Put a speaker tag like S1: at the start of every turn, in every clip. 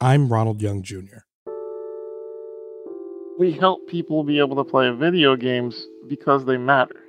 S1: I'm Ronald Young Jr.
S2: We help people be able to play video games because they matter.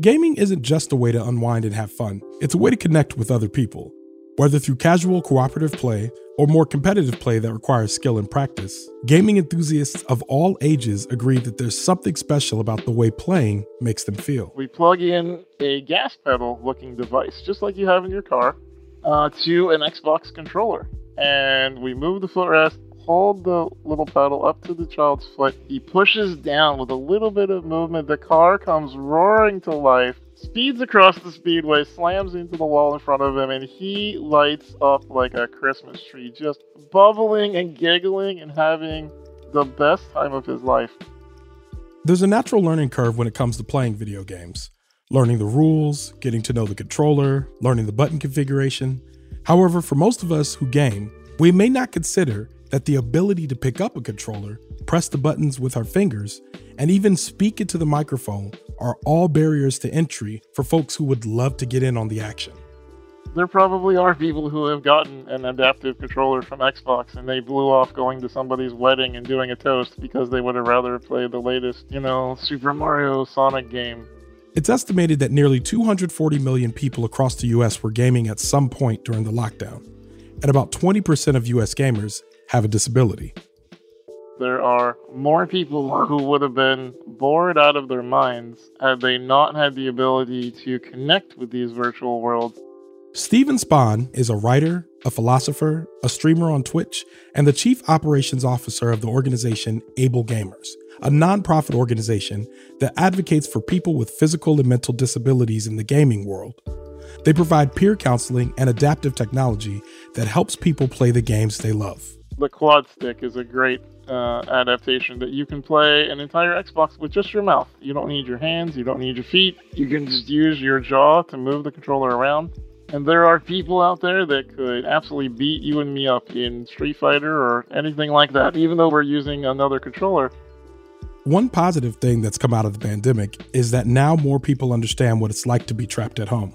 S1: Gaming isn't just a way to unwind and have fun, it's a way to connect with other people. Whether through casual cooperative play or more competitive play that requires skill and practice, gaming enthusiasts of all ages agree that there's something special about the way playing makes them feel.
S2: We plug in a gas pedal looking device, just like you have in your car, uh, to an Xbox controller. And we move the footrest, hold the little pedal up to the child's foot. He pushes down with a little bit of movement. The car comes roaring to life, speeds across the speedway, slams into the wall in front of him, and he lights up like a Christmas tree, just bubbling and giggling and having the best time of his life.
S1: There's a natural learning curve when it comes to playing video games learning the rules, getting to know the controller, learning the button configuration. However, for most of us who game, we may not consider that the ability to pick up a controller, press the buttons with our fingers, and even speak into the microphone are all barriers to entry for folks who would love to get in on the action.
S2: There probably are people who have gotten an adaptive controller from Xbox and they blew off going to somebody's wedding and doing a toast because they would have rather played the latest, you know, Super Mario Sonic game
S1: it's estimated that nearly 240 million people across the US were gaming at some point during the lockdown, and about 20% of US gamers have a disability.
S2: There are more people who would have been bored out of their minds had they not had the ability to connect with these virtual worlds.
S1: Steven Spohn is a writer, a philosopher, a streamer on Twitch, and the chief operations officer of the organization Able Gamers a nonprofit organization that advocates for people with physical and mental disabilities in the gaming world. They provide peer counseling and adaptive technology that helps people play the games they love.
S2: The quad stick is a great uh, adaptation that you can play an entire Xbox with just your mouth. You don't need your hands, you don't need your feet. You can just use your jaw to move the controller around. And there are people out there that could absolutely beat you and me up in Street Fighter or anything like that, even though we're using another controller.
S1: One positive thing that's come out of the pandemic is that now more people understand what it's like to be trapped at home,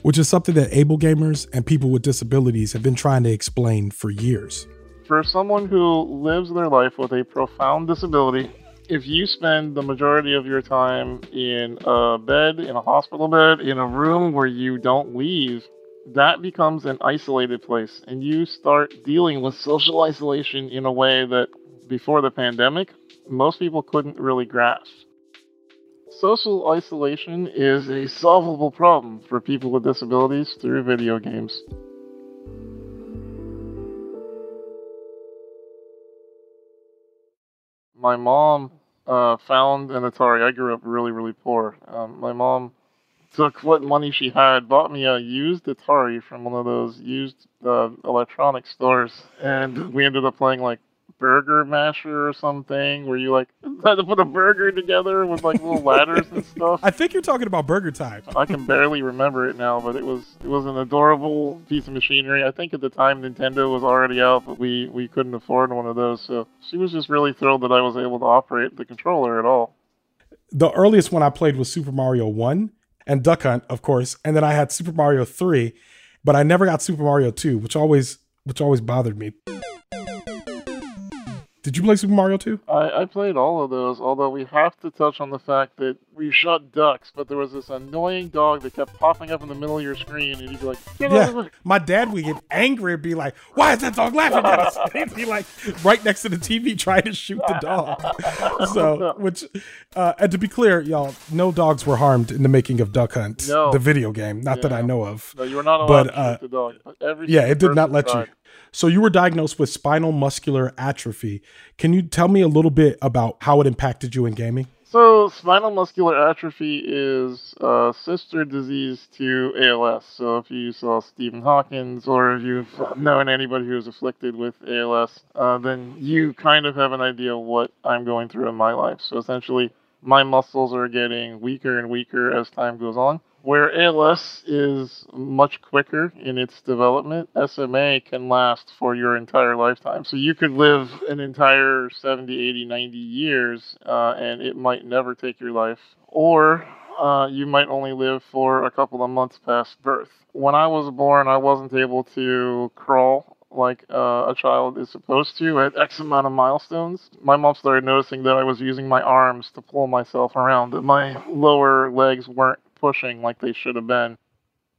S1: which is something that able gamers and people with disabilities have been trying to explain for years.
S2: For someone who lives their life with a profound disability, if you spend the majority of your time in a bed, in a hospital bed, in a room where you don't leave, that becomes an isolated place. And you start dealing with social isolation in a way that before the pandemic most people couldn't really grasp. Social isolation is a solvable problem for people with disabilities through video games. My mom uh, found an Atari. I grew up really, really poor. Um, my mom took what money she had, bought me a used Atari from one of those used uh, electronic stores, and we ended up playing like Burger Masher or something, where you like had to put a burger together with like little ladders and stuff.
S1: I think you're talking about Burger Time.
S2: I can barely remember it now, but it was it was an adorable piece of machinery. I think at the time Nintendo was already out, but we we couldn't afford one of those. So she was just really thrilled that I was able to operate the controller at all.
S1: The earliest one I played was Super Mario 1 and Duck Hunt, of course, and then I had Super Mario 3, but I never got Super Mario 2, which always which always bothered me. Did you play Super Mario 2?
S2: I, I played all of those, although we have to touch on the fact that we shot ducks, but there was this annoying dog that kept popping up in the middle of your screen, and you'd be like, Get out of the
S1: Yeah, my dad would get angry and be like, "Why is that dog laughing at us?" He'd be like right next to the TV trying to shoot the dog. So, which, uh, and to be clear, y'all, no dogs were harmed in the making of Duck Hunt,
S2: No.
S1: the video game. Not that I know of.
S2: No, you were not allowed
S1: But,
S2: to shoot
S1: uh,
S2: the dog. Every
S1: Yeah, it did not let you. So you were diagnosed with spinal muscular atrophy. Can you tell me a little bit about how it impacted you in gaming?
S2: So, spinal muscular atrophy is a sister disease to ALS. So, if you saw Stephen Hawkins or if you've known anybody who's afflicted with ALS, uh, then you kind of have an idea what I'm going through in my life. So, essentially, my muscles are getting weaker and weaker as time goes on. Where ALS is much quicker in its development, SMA can last for your entire lifetime. So you could live an entire 70, 80, 90 years uh, and it might never take your life. Or uh, you might only live for a couple of months past birth. When I was born, I wasn't able to crawl like uh, a child is supposed to at X amount of milestones. My mom started noticing that I was using my arms to pull myself around, that my lower legs weren't pushing like they should have been.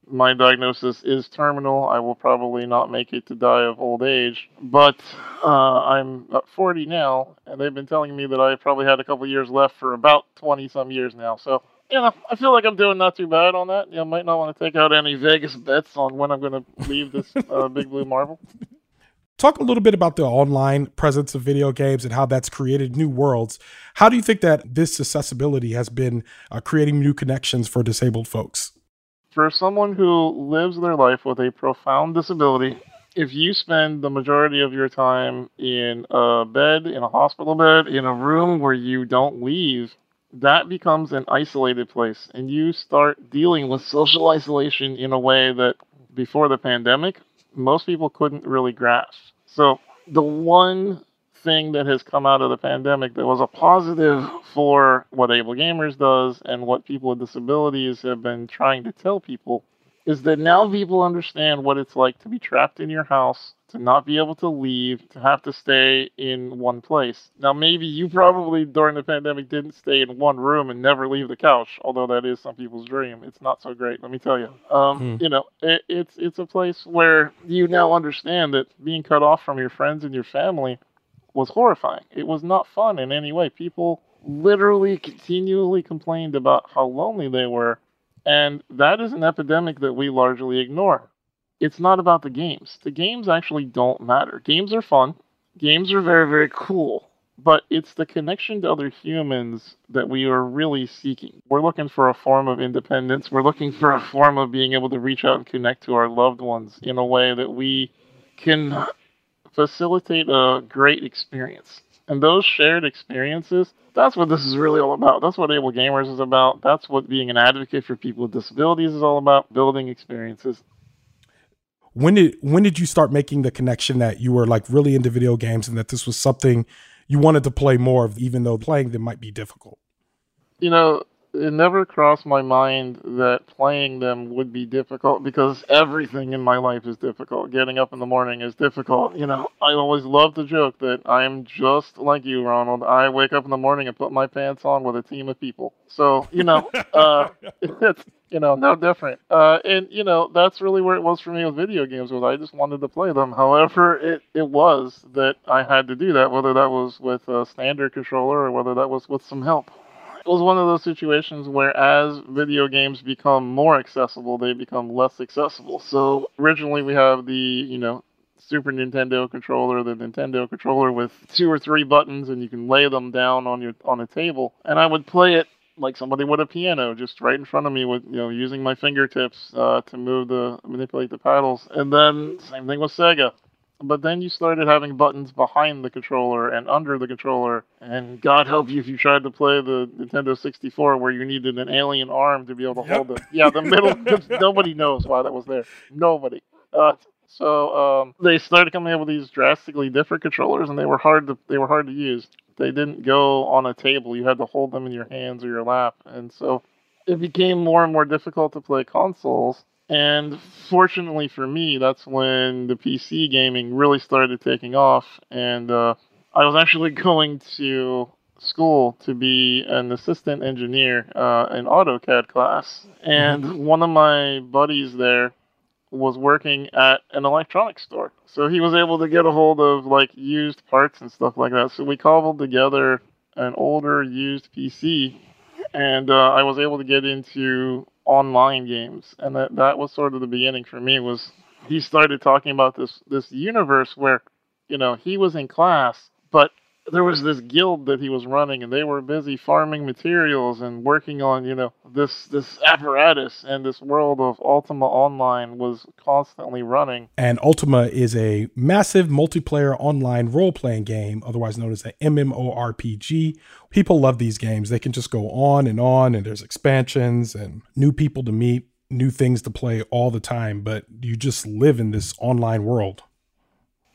S2: My diagnosis is terminal. I will probably not make it to die of old age, but uh, I'm uh, 40 now, and they've been telling me that I probably had a couple years left for about 20 some years now. So, you know, I feel like I'm doing not too bad on that. You know, might not want to take out any Vegas bets on when I'm going to leave this uh, big blue marble.
S1: Talk a little bit about the online presence of video games and how that's created new worlds. How do you think that this accessibility has been uh, creating new connections for disabled folks?
S2: for someone who lives their life with a profound disability, if you spend the majority of your time in a bed, in a hospital bed, in a room where you don't leave, that becomes an isolated place. And you start dealing with social isolation in a way that before the pandemic, most people couldn't really grasp. So, the one thing that has come out of the pandemic that was a positive for what Able Gamers does and what people with disabilities have been trying to tell people is that now people understand what it's like to be trapped in your house, to not be able to leave, to have to stay in one place. Now, maybe you probably during the pandemic didn't stay in one room and never leave the couch, although that is some people's dream. It's not so great, let me tell you. Um,
S1: Hmm.
S2: You know, it, it's it's a place where you now understand that being cut off from your friends and your family was horrifying. It was not fun in any way. People literally continually complained about how lonely they were, and that is an epidemic that we largely ignore. It's not about the games. The games actually don't matter. Games are fun. Games are very, very cool. But it's the connection to other humans that we are really seeking. We're looking for a form of independence. We're looking for a form of being able to reach out and connect to our loved ones in a way that we can facilitate a great experience. And those shared experiences, that's what this is really all about. That's what Able Gamers is about. That's what being an advocate for people with disabilities is all about, building experiences.
S1: When did when did you start making the connection that you were like really into video games and that this was something you wanted to play more of, even though playing them might be difficult?
S2: You know, it never crossed my mind that playing them would be difficult because everything in my life is difficult. Getting up in the morning is difficult. You know, I always love to joke that I'm just like you, Ronald. I wake up in the morning and put my pants on with a team of people. So, you know, uh, it's, you know, no different. Uh, and, you know, that's really where it was for me with video games was I just wanted to play them. However, it, it was that I had to do that, whether that was with a standard controller or whether that was with some help was one of those situations where as video games become more accessible, they become less accessible. So originally we have the, you know, Super Nintendo controller, the Nintendo controller with two or three buttons and you can lay them down on your on a table. And I would play it like somebody with a piano just right in front of me with you know using my fingertips uh, to move the manipulate the paddles and then same thing with sega but then you started having buttons behind the controller and under the controller and god help you if you tried to play the nintendo 64 where you needed an alien arm to be able to
S1: Yep.
S2: hold it yeah the middle nobody knows why that was there nobody uh, so um, they started coming up with these drastically different controllers and they were hard to they were hard to use they didn't go on a table. You had to hold them in your hands or your lap. And so it became more and more difficult to play consoles. And fortunately for me, that's when the PC gaming really started taking off. And uh, I was actually going to school to be an assistant engineer uh, in AutoCAD class. And one of my buddies there was working at an electronics store. So he was able to get a hold of like used parts and stuff like that. So we cobbled together an older used PC and uh, I was able to get into online games. And that, that was sort of the beginning for me was he started talking about this this universe where, you know, he was in class, but there was this guild that he was running and they were busy farming materials and working on you know this this apparatus and this world of ultima online was constantly running
S1: And Ultima is a massive multiplayer online role playing game, otherwise known as an MMORPG. People love these games. They can just go on and on, and there's expansions and new people to meet, new things to play all the time, but you just live in this online world.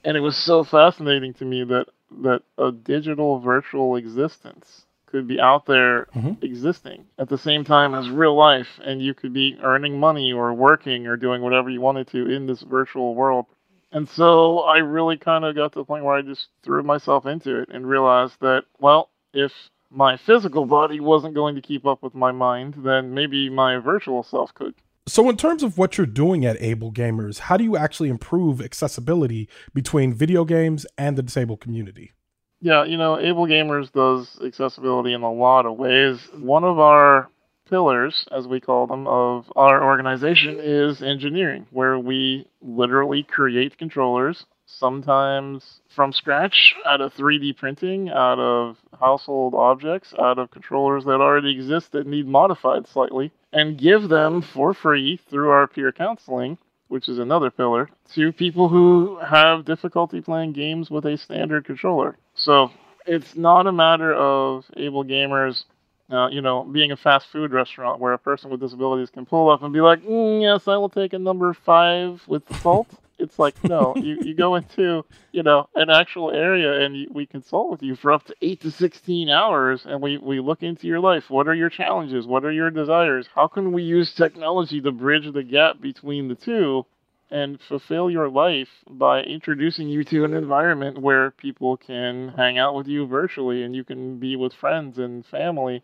S2: and it was so fascinating to me that that a digital virtual existence could be out there
S1: Mhm.
S2: existing at the same time as real life and you could be earning money or working or doing whatever you wanted to in this virtual world and so i really kind of got to the point where i just threw myself into it and realized that well if my physical body wasn't going to keep up with my mind then maybe my virtual self could
S1: So, in terms of what you're doing at Able Gamers, how do you actually improve accessibility between video games and the disabled community?
S2: Yeah, you know, Able Gamers does accessibility in a lot of ways. One of our pillars, as we call them, of our organization is engineering, where we literally create controllers, sometimes from scratch, out of 3D printing, out of household objects, out of controllers that already exist that need modified slightly, and give them for free through our peer counseling which is another pillar, to people who have difficulty playing games with a standard controller. So it's not a matter of able gamers, uh, you know, being a fast food restaurant where a person with disabilities can pull up and be like, mm, yes, I will take a number five with salt. It's like, no, you, you go into, you know, an actual area and we consult with you for up to eight to 16 hours and we, we look into your life. What are your challenges? What are your desires? How can we use technology to bridge the gap between the two? and fulfill your life by introducing you to an environment where people can hang out with you virtually and you can be with friends and family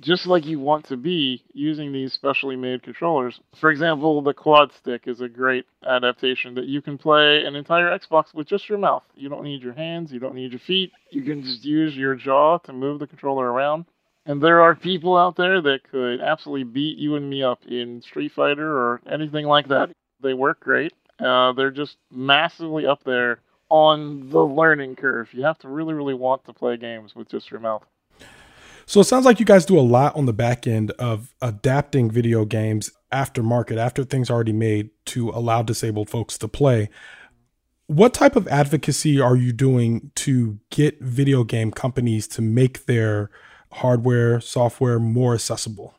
S2: just like you want to be using these specially made controllers. For example, the quad stick is a great adaptation that you can play an entire Xbox with just your mouth. You don't need your hands, you don't need your feet. You can just use your jaw to move the controller around. And there are people out there that could absolutely beat you and me up in Street Fighter or anything like that. They work great. Uh, they're just massively up there on the learning curve. You have to really, really want to play games with just your mouth.
S1: So it sounds like you guys do a lot on the back end of adapting video games after market, after things already made to allow disabled folks to play. What type of advocacy are you doing to get video game companies to make their hardware, software more accessible?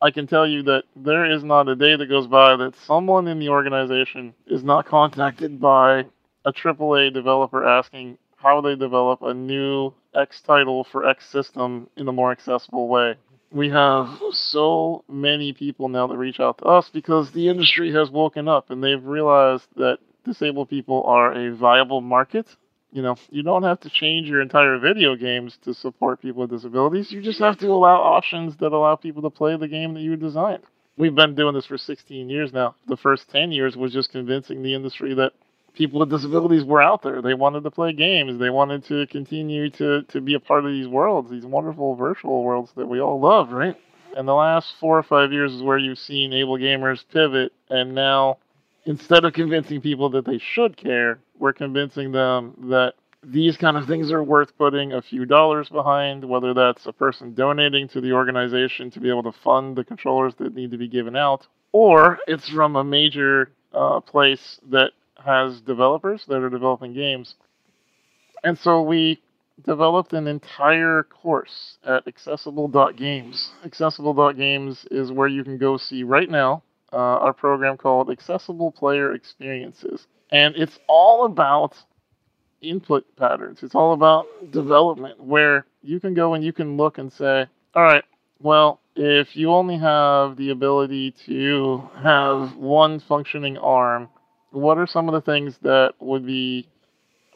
S2: I can tell you that there is not a day that goes by that someone in the organization is not contacted by a AAA developer asking how they develop a new X title for X system in a more accessible way. We have so many people now that reach out to us because the industry has woken up and they've realized that disabled people are a viable market. You know, you don't have to change your entire video games to support people with disabilities. You just have to allow options that allow people to play the game that you designed. We've been doing this for 16 years now. The first 10 years was just convincing the industry that people with disabilities were out there. They wanted to play games. They wanted to continue to, to be a part of these worlds, these wonderful virtual worlds that we all love, right? And the last four or five years is where you've seen able gamers pivot, and now instead of convincing people that they should care, we're convincing them that these kind of things are worth putting a few dollars behind, whether that's a person donating to the organization to be able to fund the controllers that need to be given out, or it's from a major uh, place that has developers that are developing games. And so we developed an entire course at accessible.games. Accessible.games is where you can go see right now uh, our program called Accessible Player Experiences. And it's all about input patterns. It's all about development where you can go and you can look and say, all right, well, if you only have the ability to have one functioning arm, what are some of the things that would be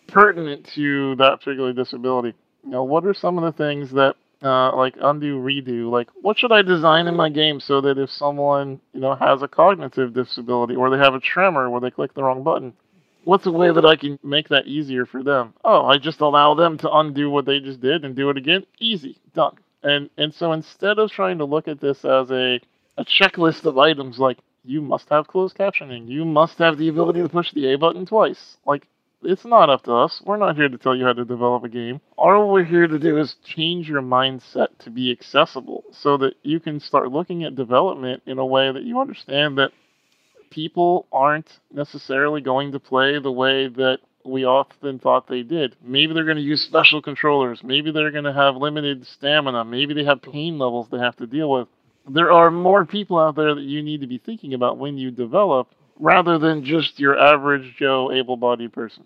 S2: pertinent to that particular disability? You know, what are some of the things that uh, like undo redo like what should i design in my game so that if someone you know has a cognitive disability or they have a tremor where they click the wrong button what's a way that I can make that easier for them? Oh, I just allow them to undo what they just did and do it again. Easy, done. And and so instead of trying to look at this as a a checklist of items like you must have closed captioning, you must have the ability to push the A button twice. Like it's not up to us. We're not here to tell you how to develop a game. All we're here to do is change your mindset to be accessible so that you can start looking at development in a way that you understand that people aren't necessarily going to play the way that we often thought they did. Maybe they're going to use special controllers. Maybe they're going to have limited stamina. Maybe they have pain levels they have to deal with. There are more people out there that you need to be thinking about when you develop rather than just your average Joe able bodied person.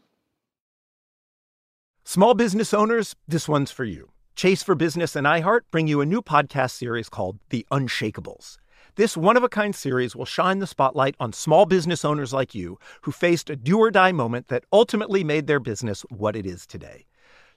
S3: Small business owners, this one's for you. Chase for Business and iHeart bring you a new podcast series called The Unshakables. This one of a kind series will shine the spotlight on small business owners like you who faced a do or die moment that ultimately made their business what it is today.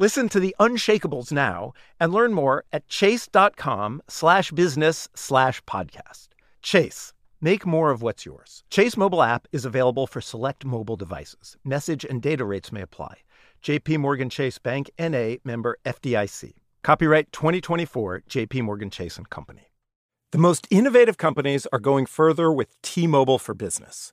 S3: Listen to the Unshakables now and learn more at chase.com slash business slash podcast. Chase. Make more of what's yours. Chase mobile app is available for select mobile devices. Message and data rates may apply. JP Morgan Chase Bank NA member FDIC. Copyright 2024 JP Morgan Chase and Company. The most innovative companies are going further with T-Mobile for Business.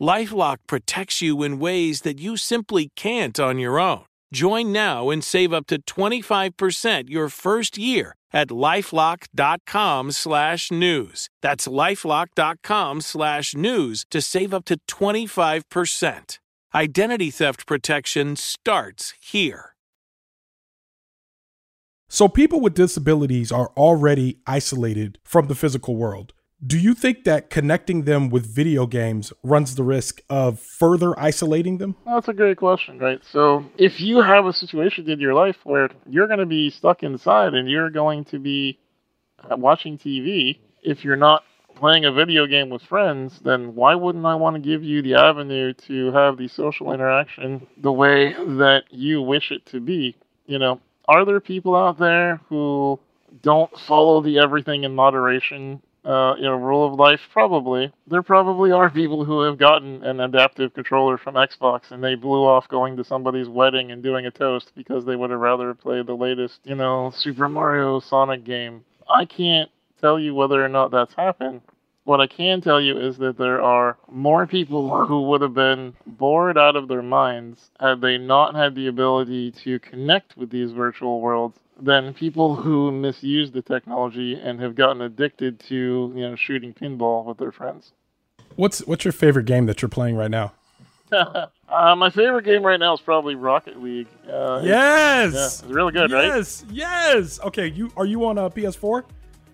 S4: Lifelock protects you in ways that you simply can't on your own. Join now and save up to 25% your first year at lifelock.com slash news. That's lifelock.com slash news to save up to 25%. Identity theft protection starts here.
S1: So, people with disabilities are already isolated from the physical world. Do you think that connecting them with video games runs the risk of further isolating them?
S2: That's a great question, right? So, if you have a situation in your life where you're going to be stuck inside and you're going to be uh, watching TV, if you're not playing a video game with friends, then why wouldn't I want to give you the avenue to have the social interaction the way that you wish it to be? You know, are there people out there who don't follow the everything in moderation uh, you know, rule of life? Probably. There probably are people who have gotten an adaptive controller from Xbox and they blew off going to somebody's wedding and doing a toast because they would have rather played the latest, you know, Super Mario Sonic game. I can't tell you whether or not that's happened. What I can tell you is that there are more people who would have been bored out of their minds had they not had the ability to connect with these virtual worlds than people who misuse the technology and have gotten addicted to you know shooting pinball with their friends.
S1: What's what's your favorite game that you're playing right now?
S2: uh, my favorite game right now is probably Rocket League. Uh,
S1: yes,
S2: it's, yeah, it's really good,
S1: yes.
S2: right?
S1: Yes, yes. Okay, you are you on a uh, PS4?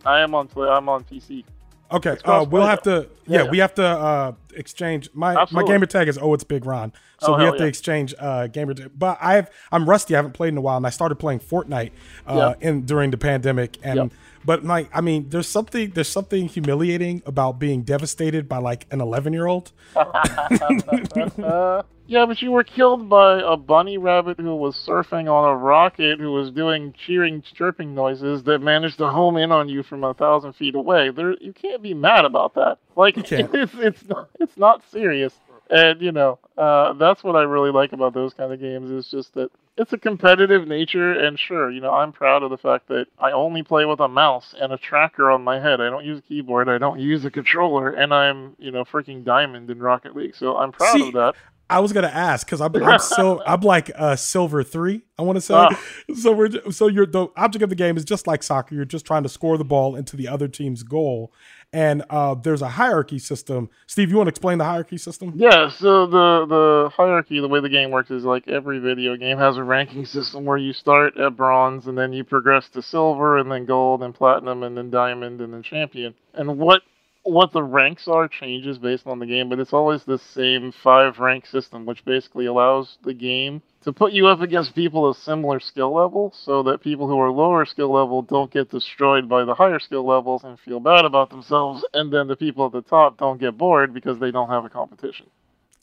S2: I am on play. I'm on PC.
S1: Okay, uh, we'll have to. Yeah, yeah, we have to uh, exchange. My Absolutely. my gamer tag is oh, it's Big Ron. So oh, we have yeah. to exchange uh, gamer. Tag. But I've I'm rusty. I haven't played in a while, and I started playing Fortnite uh, yeah. in during the pandemic. And yep. but like I mean, there's something there's something humiliating about being devastated by like an 11 year old.
S2: Yeah, but you were killed by a bunny rabbit who was surfing on a rocket who was doing cheering, chirping noises that managed to home in on you from a thousand feet away. There, you can't be mad about that. Like it's it's not, it's not serious. And you know, uh, that's what I really like about those kind of games is just that it's a competitive nature. And sure, you know, I'm proud of the fact that I only play with a mouse and a tracker on my head. I don't use a keyboard. I don't use a controller, and I'm you know freaking diamond in Rocket League. So I'm proud
S1: See,
S2: of that.
S1: I was gonna ask because I'm I'm, so, I'm like uh, silver three. I want to say ah. so. We're so you're the object of the game is just like soccer. You're just trying to score the ball into the other team's goal, and uh, there's a hierarchy system. Steve, you want to explain the hierarchy system?
S2: Yeah. So the the hierarchy, the way the game works is like every video game has a ranking system where you start at bronze and then you progress to silver and then gold and platinum and then diamond and then champion. And what what the ranks are changes based on the game, but it's always the same five rank system, which basically allows the game to put you up against people of similar skill level so that people who are lower skill level don't get destroyed by the higher skill levels and feel bad about themselves, and then the people at the top don't get bored because they don't have a competition.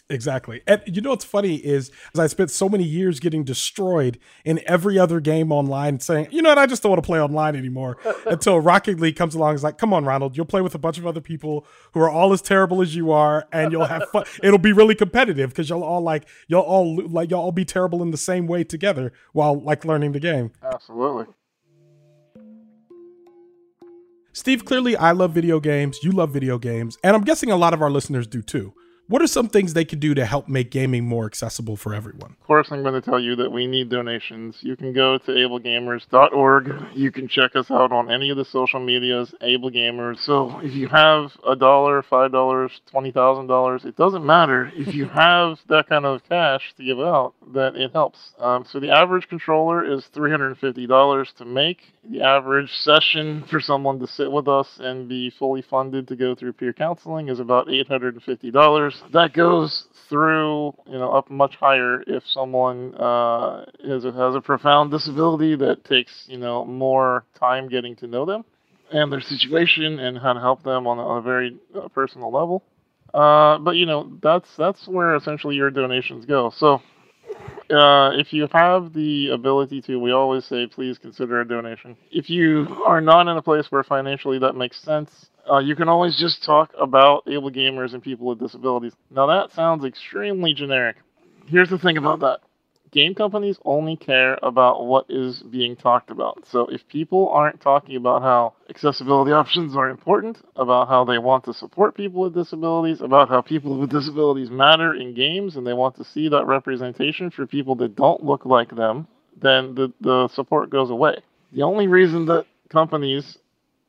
S1: Exactly. And you know what's funny is as I spent so many years getting destroyed in every other game online saying, you know what, I just don't want to play online anymore. until Rocket League comes along is like, come on, Ronald, you'll play with a bunch of other people who are all as terrible as you are, and you'll have fun. It'll be really competitive because you'll all like you'll all like you'll all be terrible in the same way together while like learning the game.
S2: Absolutely.
S1: Steve, clearly I love video games, you love video games, and I'm guessing a lot of our listeners do too. What are some things they could do to help make gaming more accessible for everyone?
S2: Of course, I'm going to tell you that we need donations. You can go to ablegamers.org. You can check us out on any of the social medias, Able Gamers. So if you have a dollar, five dollars, twenty thousand dollars, it doesn't matter. If you have that kind of cash to give out, that it helps. Um, so the average controller is three hundred and fifty dollars to make. The average session for someone to sit with us and be fully funded to go through peer counseling is about eight hundred and fifty dollars that goes through, you know, up much higher if someone uh, has, a, has a profound disability that takes, you know, more time getting to know them and their situation and how to help them on a, on a very uh, personal level. Uh, but you know, that's that's where essentially your donations go. So. Uh, if you have the ability to, we always say please consider a donation. If you are not in a place where financially that makes sense, uh, you can always just talk about able gamers and people with disabilities. Now, that sounds extremely generic. Here's the thing about that game companies only care about what is being talked about. So, if people aren't talking about how accessibility options are important, about how they want to support people with disabilities, about how people with disabilities matter in games, and they want to see that representation for people that don't look like them, then the, the support goes away. The only reason that companies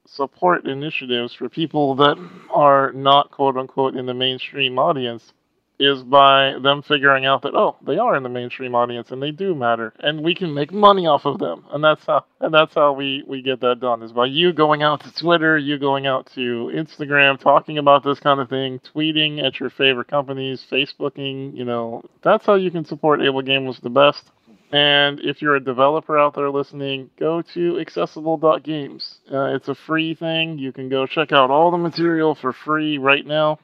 S2: support initiatives for people that are not quote unquote in the mainstream audience is by them figuring out that oh they are in the mainstream audience and they do matter and we can make money off of them and that's how and that's how we we get that done is by you going out to twitter you going out to instagram talking about this kind of thing tweeting at your favorite companies facebooking you know that's how you can support able gamers the best And if you're a developer out there listening, go to accessible.games. Uh, it's a free thing. You can go check out all the material for free right now.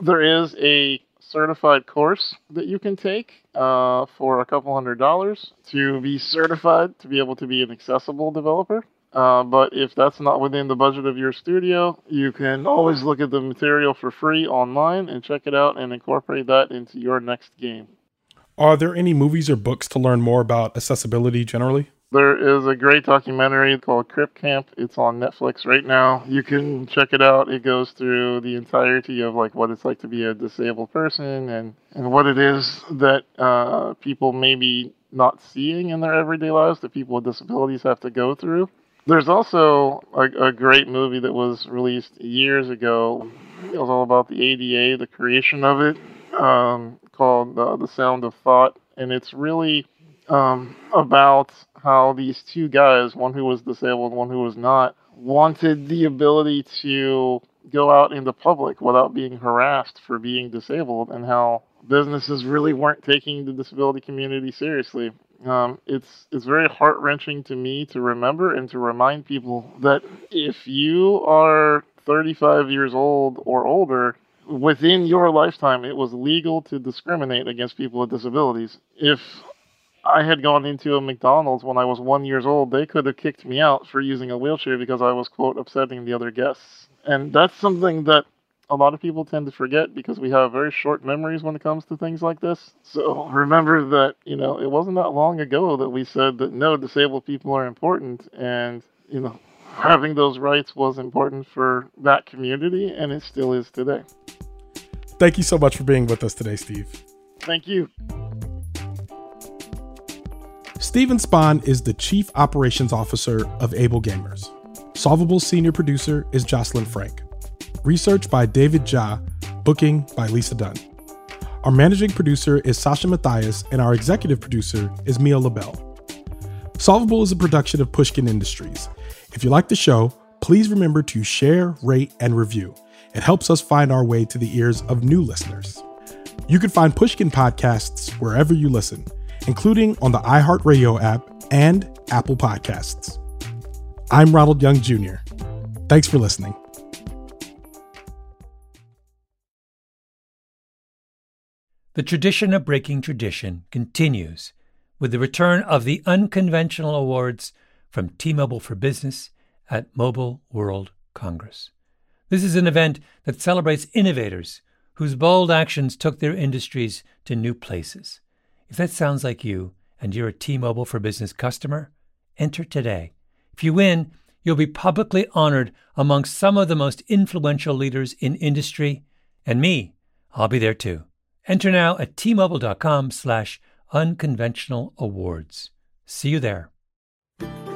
S2: There is a certified course that you can take uh, for a couple hundred dollars to be certified to be able to be an accessible developer. Uh, but if that's not within the budget of your studio, you can always look at the material for free online and check it out and incorporate that into your next game.
S1: Are there any movies or books to learn more about accessibility generally?
S2: There is a great documentary called Crip Camp. It's on Netflix right now. You can check it out. It goes through the entirety of like what it's like to be a disabled person and and what it is that uh, people maybe not seeing in their everyday lives that people with disabilities have to go through. There's also a, a great movie that was released years ago. It was all about the ADA, the creation of it, um, called uh, The Sound of Thought, and it's really um, about how these two guys, one who was disabled, one who was not, wanted the ability to go out in the public without being harassed for being disabled, and how businesses really weren't taking the disability community seriously. Um, it's it's very heart wrenching to me to remember and to remind people that if you are 35 years old or older, within your lifetime, it was legal to discriminate against people with disabilities. If I had gone into a McDonald's when I was one years old, they could have kicked me out for using a wheelchair because I was quote upsetting the other guests. And that's something that a lot of people tend to forget because we have very short memories when it comes to things like this. So remember that, you know, it wasn't that long ago that we said that no, disabled people are important and, you know, having those rights was important for that community and it still is today.
S1: Thank you so much for being with us today, Steve.
S2: Thank you.
S1: Steven Spohn is the Chief Operations Officer of Able Gamers. Solvable Senior Producer is Jocelyn Frank. Research by David Ja, booking by Lisa Dunn. Our managing producer is Sasha Matthias, and our executive producer is Mia Lobel. Solvable is a production of Pushkin Industries. If you like the show, please remember to share, rate, and review. It helps us find our way to the ears of new listeners. You can find Pushkin podcasts wherever you listen, including on the iHeartRadio app and Apple Podcasts. I'm Ronald Young Jr. Thanks for listening.
S5: The tradition of breaking tradition continues with the return of the unconventional awards from T Mobile for Business at Mobile World Congress. This is an event that celebrates innovators whose bold actions took their industries to new places. If that sounds like you and you're a T Mobile for Business customer, enter today. If you win, you'll be publicly honored among some of the most influential leaders in industry, and me, I'll be there too. Enter now at tmobile.com slash unconventional awards. See you there.